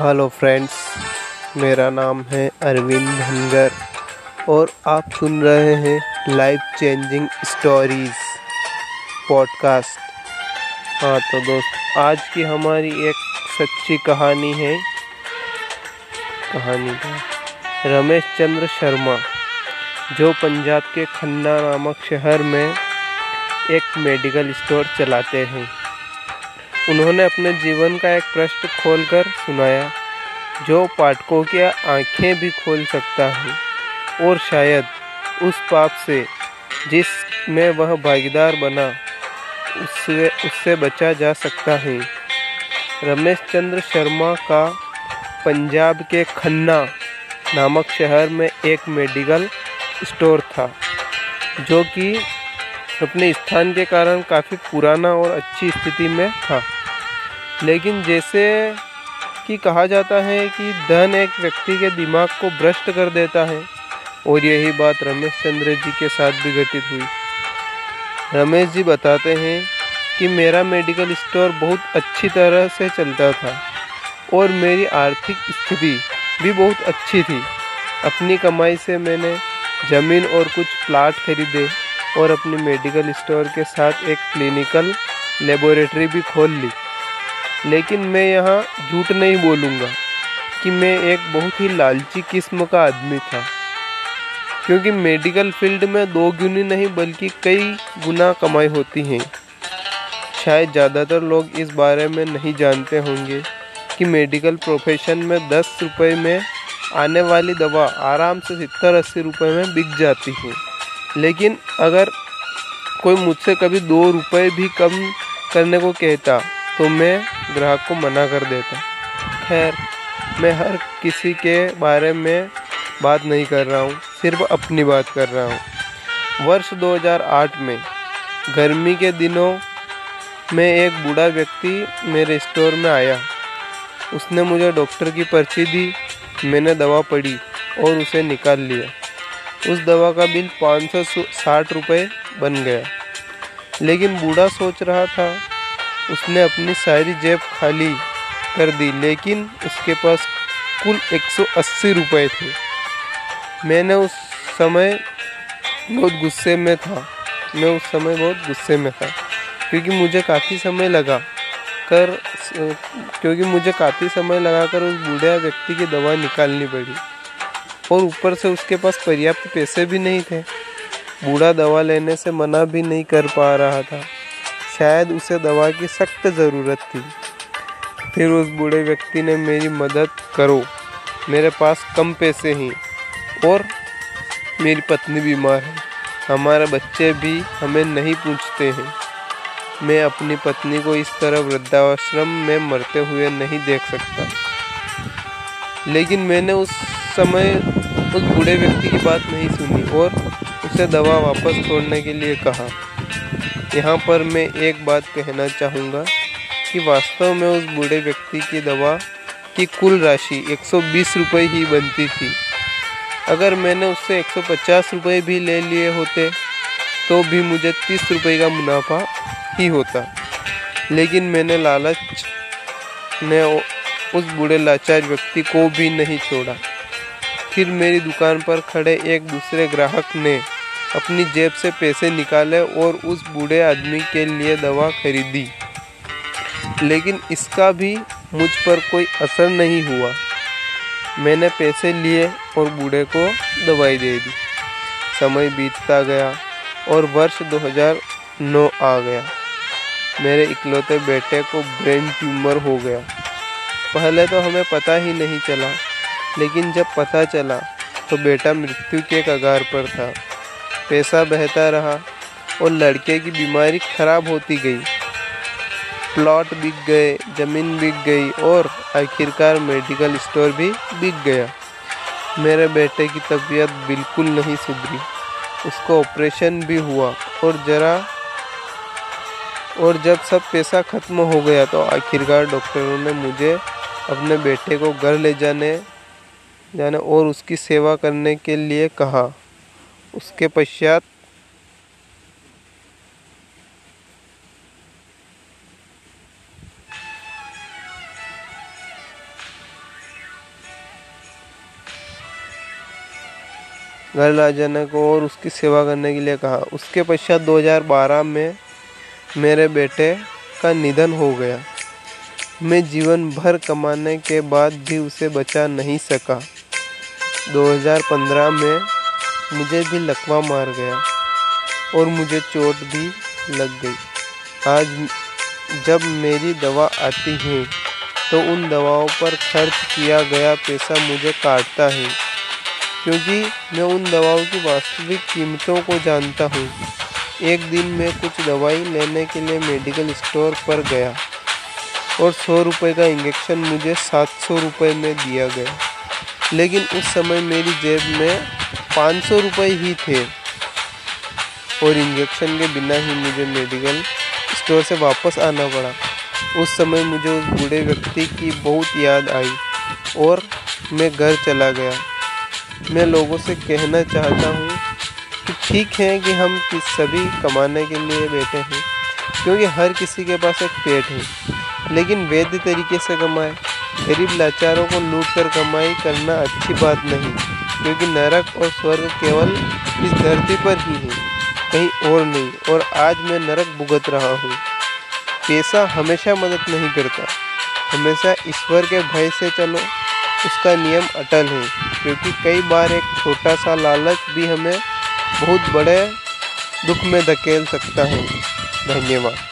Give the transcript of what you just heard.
Hello friends मेरा नाम है अरविंद धनगर और आप सुन रहे हैं लाइफ चेंजिंग स्टोरीज पॉडकास्ट हाँ तो दोस्त, आज की हमारी एक सच्ची कहानी है। कहानी का रमेश चंद्र शर्मा, जो पंजाब के खन्ना नामक शहर में एक मेडिकल स्टोर चलाते हैं। उन्होंने अपने जीवन का एक प्रश्न खोलकर सुनाया, जो पाठकों की आँखें भी खोल सकता है। और शायद उस पाप से जिसमें वह भागीदार बना, उससे उससे बचा जा सकता है। रमेश चंद्र शर्मा का पंजाब के खन्ना नामक शहर में एक मेडिकल स्टोर था, जो कि अपने स्थान के कारण काफ़ी पुराना और अच्छी स्थिति में था। लेकिन जैसे कि कहा जाता है कि धन एक व्यक्ति के दिमाग को भ्रष्ट कर देता है, और यही बात रमेश चंद्र जी के साथ भी घटित हुई। रमेश जी बताते हैं कि मेरा मेडिकल स्टोर बहुत अच्छी तरह से चलता था, और मेरी आर्थिक स्थिति भी बहुत अच्छी थी। अपनी कमाई से मैंने ज़मीन और कुछ प्लाट खरीदे, और अपने मेडिकल स्टोर के साथ एक क्लिनिकल लेबोरेटरी भी खोल ली। लेकिन मैं यहाँ झूठ नहीं बोलूँगा कि मैं एक बहुत ही लालची किस्म का आदमी था। क्योंकि मेडिकल फ़ील्ड में दो गुनी नहीं, बल्कि कई गुना कमाई होती है। शायद ज़्यादातर लोग इस बारे में नहीं जानते होंगे कि मेडिकल प्रोफेशन में दस रुपये में आने वाली दवा आराम से सत्तर अस्सी रुपये में बिक जाती है। लेकिन अगर कोई मुझसे कभी दो रुपये भी कम करने को कहता तो मैं ग्राहक को मना कर देता। खैर, मैं हर किसी के बारे में बात नहीं कर रहा हूँ, सिर्फ़ अपनी बात कर रहा हूँ। वर्ष 2008 में, गर्मी के दिनों में एक बूढ़ा व्यक्ति मेरे स्टोर में आया। उसने मुझे डॉक्टर की पर्ची दी, मैंने दवा पढ़ी और उसे निकाल लिया। उस दवा का बिल पाँच सौ साठ रुपये बन गया। लेकिन बूढ़ा सोच रहा था उसने अपनी सारी जेब खाली कर दी, लेकिन उसके पास कुल 180 रुपए थे। मैंने उस समय बहुत गुस्से में था। मैं उस समय बहुत गुस्से में था, क्योंकि मुझे काफ़ी समय लगा कर, क्योंकि मुझे काफ़ी समय लगा कर उस बूढ़े व्यक्ति की दवा निकालनी पड़ी और ऊपर से उसके पास पर्याप्त पैसे भी नहीं थे। बूढ़ा दवा लेने से मना भी नहीं कर पा रहा था। शायद उसे दवा की सख्त ज़रूरत थी। फिर उस बूढ़े व्यक्ति ने मेरी मदद करो। मेरे पास कम पैसे हैं और मेरी पत्नी बीमार है। हमारे बच्चे भी हमें नहीं पूछते हैं। मैं अपनी पत्नी को इस तरह वृद्धाश्रम में मरते हुए नहीं देख सकता। लेकिन मैंने उस समय उस बूढ़े व्यक्ति की बात नहीं सुनी और उसे दवा वापस छोड़ने के लिए कहा। यहाँ पर मैं एक बात कहना चाहूँगा कि वास्तव में उस बूढ़े व्यक्ति की दवा की कुल राशि 120 रुपए ही बनती थी। अगर मैंने उससे 150 रुपए भी ले लिए होते तो भी मुझे 30 रुपए का मुनाफा ही होता। लेकिन मैंने लालच ने उस बूढ़े लाचार व्यक्ति को भी नहीं छोड़ा। फिर मेरी दुकान पर खड़े एक दूसरे ग्राहक ने अपनी जेब से पैसे निकाले और उस बूढ़े आदमी के लिए दवा खरीदी। लेकिन इसका भी मुझ पर कोई असर नहीं हुआ। मैंने पैसे लिए और बूढ़े को दवाई दे दी। समय बीतता गया और वर्ष 2009 आ गया। मेरे इकलौते बेटे को ब्रेन ट्यूमर हो गया। पहले तो हमें पता ही नहीं चला, लेकिन जब पता चला तो बेटा मृत्यु के कगार पर था। पैसा बहता रहा और लड़के की बीमारी खराब होती गई। प्लॉट बिक गए, ज़मीन बिक गई और आखिरकार मेडिकल स्टोर भी बिक गया। मेरे बेटे की तबीयत बिल्कुल नहीं सुधरी। उसको ऑपरेशन भी हुआ और ज़रा और जब सब पैसा ख़त्म हो गया तो आखिरकार डॉक्टरों ने मुझे अपने बेटे को घर ले जाने जाने और उसकी सेवा करने के लिए कहा। उसके पश्चात घर लाजाना को और उसकी सेवा करने के लिए कहा। उसके पश्चात 2012 में मेरे बेटे का निधन हो गया। मैं जीवन भर कमाने के बाद भी उसे बचा नहीं सका। 2015 में मुझे भी लकवा मार गया और मुझे चोट भी लग गई। आज जब मेरी दवा आती है तो उन दवाओं पर खर्च किया गया पैसा मुझे काटता है, क्योंकि मैं उन दवाओं की वास्तविक कीमतों को जानता हूँ। एक दिन मैं कुछ दवाई लेने के लिए मेडिकल स्टोर पर गया और सौ रुपये का इंजेक्शन मुझे सात सौ रुपये में दिया गया। लेकिन उस समय मेरी जेब में पाँच सौ रुपये ही थे। और इंजेक्शन के बिना ही मुझे मेडिकल स्टोर से वापस आना पड़ा। उस समय मुझे उस बूढ़े व्यक्ति की बहुत याद आई और मैं घर चला गया। मैं लोगों से कहना चाहता हूँ कि ठीक है कि हम किस सभी कमाने के लिए बैठे हैं, क्योंकि हर किसी के पास एक पेट है। लेकिन वैध तरीके से कमाए, गरीब लाचारों को लूट कर कमाई करना अच्छी बात नहीं। क्योंकि नरक और स्वर्ग केवल इस धरती पर ही है, कहीं और नहीं। और आज मैं नरक भुगत रहा हूँ। पैसा हमेशा मदद नहीं करता। हमेशा ईश्वर के भय से चलो, उसका नियम अटल है, क्योंकि कई बार एक छोटा सा लालच भी हमें बहुत बड़े दुख में धकेल सकता है। धन्यवाद।